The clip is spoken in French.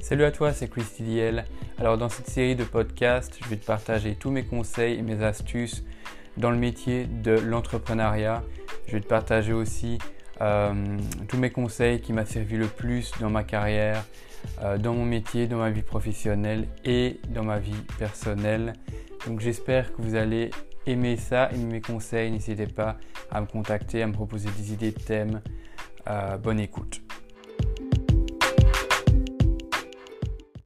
Salut à toi, c'est Christy Liel. Alors dans cette série de podcasts, je vais te partager tous mes conseils et mes astuces dans le métier de l'entrepreneuriat. Je vais te partager aussi euh, tous mes conseils qui m'ont servi le plus dans ma carrière, euh, dans mon métier, dans ma vie professionnelle et dans ma vie personnelle. Donc j'espère que vous allez aimer ça, aimer mes conseils. N'hésitez pas à me contacter, à me proposer des idées de thèmes. Euh, bonne écoute.